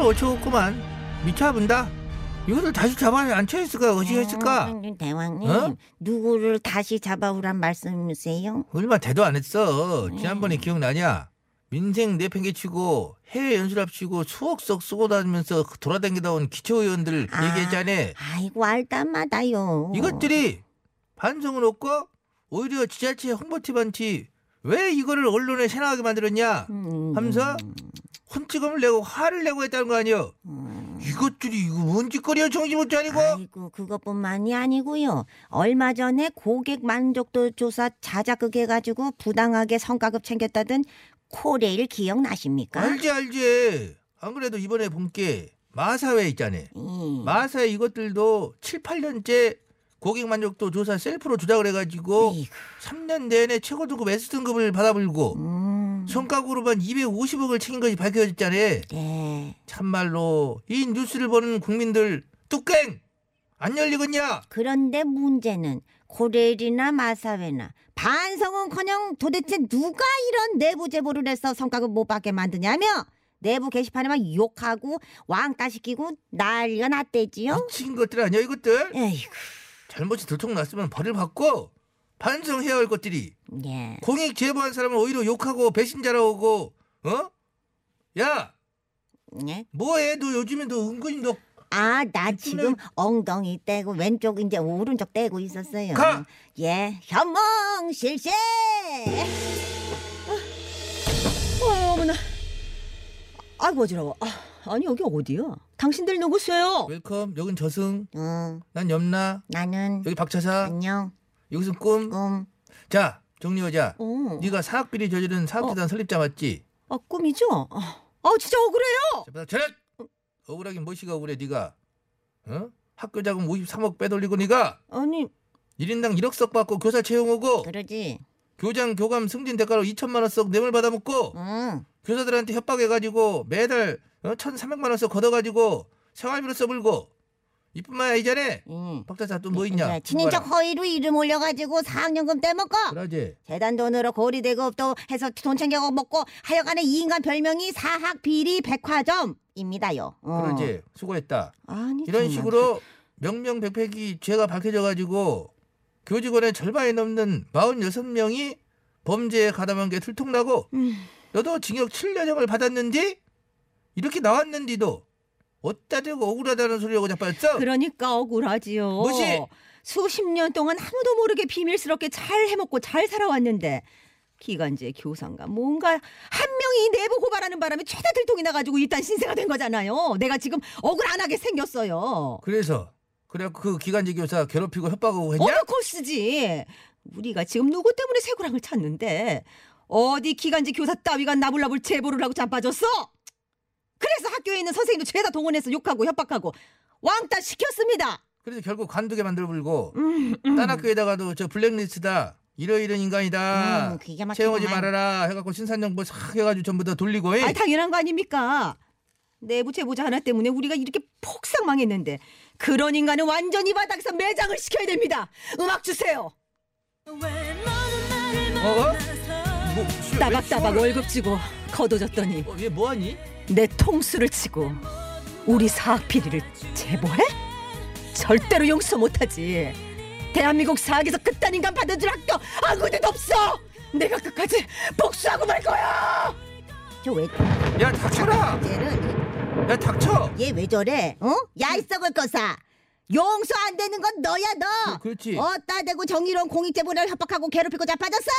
참으로 어처구만 미쳐본다? 이거를 다시 잡아야 안 쳐있을까? 어찌했을까? 어, 대왕님, 어? 누구를 다시 잡아오란 말씀이세요? 얼마 대도 안 했어. 지난번에 기억나냐? 민생 내팽개치고 해외 연수랍치고 수억 석 쓰고 다니면서 돌아다니다 온 기초의원들 아, 얘기했잖아. 아이고 알다마다요. 이것들이 반성은 없고 오히려 지자체 홍보팀한테 왜 이거를 언론에 새나가게 만들었냐? 음, 하면서 혼찌감을 내고 화를 내고 했다는 거 아니여 음. 이것들이 이거 뭔 짓거리야 정신 못 차리고 아이고 그것뿐만이 아니고요. 얼마 전에 고객 만족도 조사 자작극 해가지고 부당하게 성과급 챙겼다던 코레일 기억나십니까? 알지 알지 안 그래도 이번에 본 게 마사회 있잖아 음. 마사회 이것들도 7, 8년째 고객 만족도 조사 셀프로 조작을 해가지고 에이구, 3년 내내 최고 등급 S 등급을 받아불고 음, 성과급으로만 250억을 챙긴 것이 밝혀졌잖아 네. 참말로 이 뉴스를 보는 국민들 뚝갱! 안 열리겠냐? 그런데 문제는 코레일이나 마사회나 반성은커녕 도대체 누가 이런 내부 제보를 해서 성과급 못 받게 만드냐며 내부 게시판에만 욕하고 왕따 시키고 난리가 났대지요. 미친 것들 아니야 이것들? 에이구, 잘못이 들통났으면 벌을 받고 반성해야 할 것들이 예. 공익 제보한 사람은 오히려 욕하고 배신자라고 하고 어? 야 예? 뭐해 너 요즘에 너 은근히 너 아, 나. 지금 엉덩이 떼고 왼쪽 이제 오른쪽 떼고 있었어요. 가! 예, 현몽 실세. 어, 어머나. 아이고 어지러워. 아, 아니 여기 어디야? 당신들 누구세요? Welcome 여긴 저승 응, 난 염라 나는 여기 박차사 안녕. 여기서 꿈. 꿈. 자 정리하자 어. 네가 사학비리 저지른 사학재단 설립자 맞지? 아 꿈이죠? 아, 아, 진짜 억울해요. 자, 차렷! 억울하긴 뭐시가 억울해 네가 어? 학교 자금 53억 빼돌리고 네가 아니 1인당 1억씩 받고 교사 채용하고 그러지. 교장 교감 승진 대가로 2천만 원석 뇌물 받아먹고 응. 교사들한테 협박해가지고 매달 어? 1,300만 원석 걷어가지고 생활비로 써불고 이뿐만 아니잖아 응. 박사사 또 뭐 있냐 이제 친인척 허위로 이름 올려가지고 사학연금 떼먹고 그러지 재단 돈으로 고리 대급도 해서 돈 챙겨 먹고 하여간에 이 인간 별명이 사학 비리 백화점입니다요. 어. 그러지 수고했다 아니 이런 정말. 식으로 명명백백이 죄가 밝혀져가지고 교직원의 절반이 넘는 46명이 범죄에 가담한 게 들통나고 음. 너도 징역 7년형을 받았는데 이렇게 나왔는데도 어따 대고 억울하다는 소리하고 자빠졌어? 그러니까 억울하지요. 뭐지? 수십 년 동안 아무도 모르게 비밀스럽게 잘 해먹고 잘 살아왔는데 기간제 교사인가 뭔가 한 명이 내부 고발하는 바람에 최대 들통이 나가지고 이딴 신세가 된 거잖아요. 내가 지금 억울 안 하게 생겼어요. 그래서 그래갖고 그 기간제 교사 괴롭히고 협박하고 했냐? 어느 코스지. 우리가 지금 누구 때문에 새고랑을 찾는데 어디 기간제 교사 따위가 나불나불 제보를 하고 자빠졌어? 그래서 학교에 있는 선생님도 죄다 동원해서 욕하고 협박하고 왕따 시켰습니다. 그래서 결국 관두게 만들어 불고 음, 음. 딴 학교에다가도 저 블랙리스트다 이러이런 인간이다 음, 기가 막히구만. 채용하지 말아라 해갖고 신산정보 싹 해가지고 전부 다 돌리고 잉? 아 당연한 거 아닙니까? 내부 제보자 하나 때문에 우리가 이렇게 폭삭 망했는데 그런 인간은 완전히 바닥에서 매장을 시켜야 됩니다. 음악 주세요. 어? 뭐, 따박따박 월급 주고 거둬줬더니 어, 얘 뭐하니? 내 통수를 치고 우리 사학 비리를 제보해? 절대로 용서 못하지. 대한민국 사학에서 그딴 인간 받아줄 학교 아무 데도 없어. 내가 끝까지 복수하고 말 거야. 저 왜? 야 닥쳐라 얘는 야 닥쳐 얘 왜 저래? 어? 야 이 썩을 거사. 용서 안 되는 건 너야 너. 그- 그렇지. 어따 대고 정의로운 공익 제보를 협박하고 괴롭히고 자빠졌어.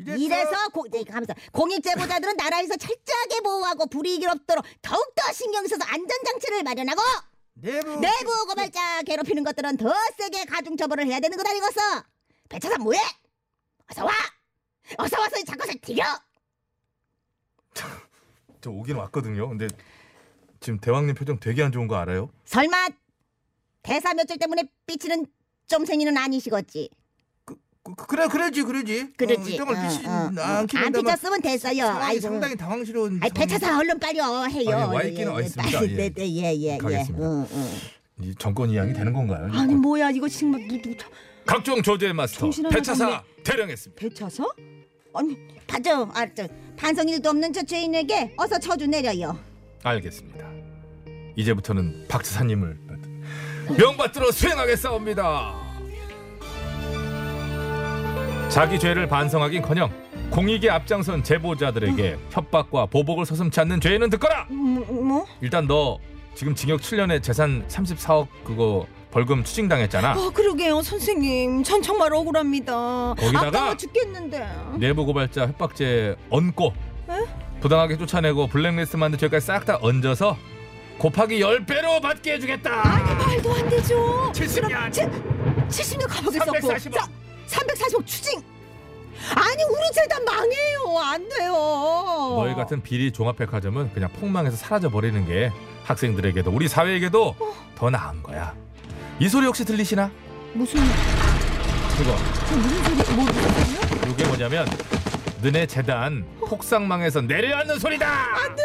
이랬어? 이래서 고, 네, 가면서 공익제보자들은 나라에서 철저하게 보호하고 불이익이 없도록 더욱더 신경 써서 안전장치를 마련하고 내부 내부 고발자 괴롭히는 것들은 더 세게 가중처벌을 해야 되는 것 아니겠어? 배차사 뭐해? 어서 와! 어서 와서 잡고서 튀겨. 저 오긴 왔거든요. 근데 지금 대왕님 표정 되게 안 좋은 거 알아요? 설마 대사 몇줄 때문에 삐치는 좀생이는 아니시겠지? 그, 그, 그래 그러지 그러지. 그러지. 어, 이정을 어, 삐치 어, 어. 안 삐쳤으면 됐어요. 아이고. 상당히 당황스러운. 아이 배차사 얼른 빨리요 해요. 아니, 와 있기는 와 있습니다. 빨리, 예. 네, 네, 예, 예, 예. 가겠습니다. 응, 응. 이 정권 이양이 되는 건가요? 아니 뭐야 이거 정말 누, 누, 각종 조제 마스터 배차사 대령했습니다. 배차사? 아니 가죠. 아, 저 반성일도 없는 저 죄인에게 어서 처주 내려요. 알겠습니다. 이제부터는 박차사님을 명받들어 수행하겠사옵니다. 자기 죄를 반성하긴커녕 공익에 앞장선 제보자들에게 협박과 보복을 서슴지 않는 죄는 듣거라. 뭐? 뭐? 일단 너 지금 징역 7년에 재산 34억 그거 벌금 추징당했잖아. 아 그러게요 선생님 전 정말 억울합니다 거기다가 아까워 죽겠는데 내부 고발자 협박죄 얹고 부당하게 쫓아내고 블랙리스트 만든 죄까지 싹 다 얹어서 곱하기 10배로 받게 해주겠다. 아니 말도 안 되죠 70년. 70년 감옥에 썼고 340억. 자, 340억 추징 아니 우리 재단 망해요 안 돼요 너희 같은 비리 종합백화점은 그냥 폭망해서 사라져 버리는 게 학생들에게도 우리 사회에게도 더 나은 거야. 이 소리 혹시 들리시나? 무슨 그거 무슨 소리 뭐 무슨 소리요? 이게 뭐냐면 너네 재단 폭삭망해서 내려앉는 소리다. 안돼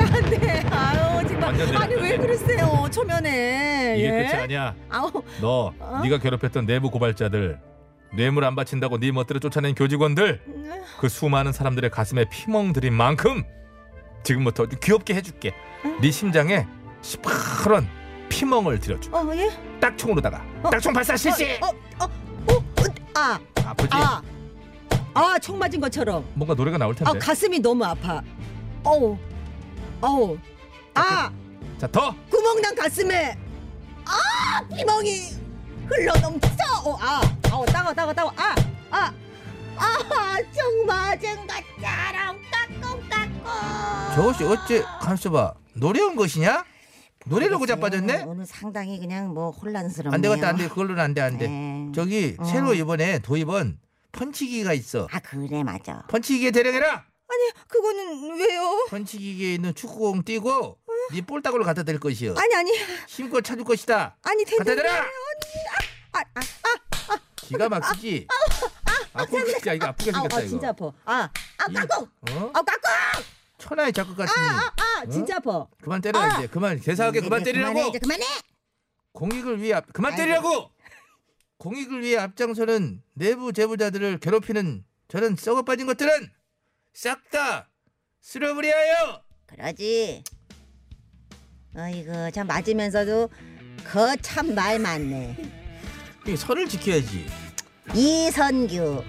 안돼 아유 정말 아니 왜 내렸다. 그러세요 초면에 이게 예? 끝이 아니야. 아우 너 어? 네가 괴롭혔던 내부 고발자들 뇌물 안 바친다고 네 멋대로 쫓아낸 교직원들 그 수많은 사람들의 가슴에 피멍 들인 만큼 지금부터 귀엽게 해줄게. 네 심장에 시퍼런 피멍을 들여줘. 어 예? 딱총으로다가 어? 딱총 발사 실시. 어 어어아 아프지? 아. 아, 총 맞은 것처럼. 뭔가 노래가 나올 아, 텐데. 가슴이 너무 아파. 어우. 어우. 아, 자 더. 구멍 난 가슴에. 아, 피멍이 흘러 넘쳐. 어, 아. 아우, 따가 따가 따가. 아. 아. 아, 총 맞은 것처럼 까꿍 까꿍. 저것이 어째 간수봐 노래한 것이냐? 노래를 고자 빠졌네? 오늘 상당히 그냥 뭐 혼란스럽네요. 안 되겠다 안 돼 그걸로는 안 돼 안 돼. 네. 저기 어. 새로 이번에 도입은 펀치기가 있어. 아, 그래 맞아. 펀치기계 대령해라. 아니, 그거는 왜요? 펀치기계에 있는 축구공 띄고 네 볼따구를 갖다 댈 것이요. 아니, 아니. 힘껏 찾을 것이다. 아니, 갖다 대단해. 대라. 아, 아, 기가 막히지. 아프 진짜 이거 아프게 아, 생겼다 아, 이거. 진짜 아파. 아, 아, 이- 까꿍. 어? 아, 까꿍. 천하의 작곡 같으니 아, 아, 진짜 아파. 그만 때려 아. 이제 그만 대사하게 그만 때리라고. 그만해, 이제 그만해. 공익을 위해 앞, 그만 아이고. 때리라고. 공익을 위해 앞장서는 내부 제보자들을 괴롭히는 저런 썩어 빠진 것들은 싹 다 쓸어버려요. 그러지. 어이구, 참 맞으면서도 거참 말 많네. 이 선을 지켜야지. 이선규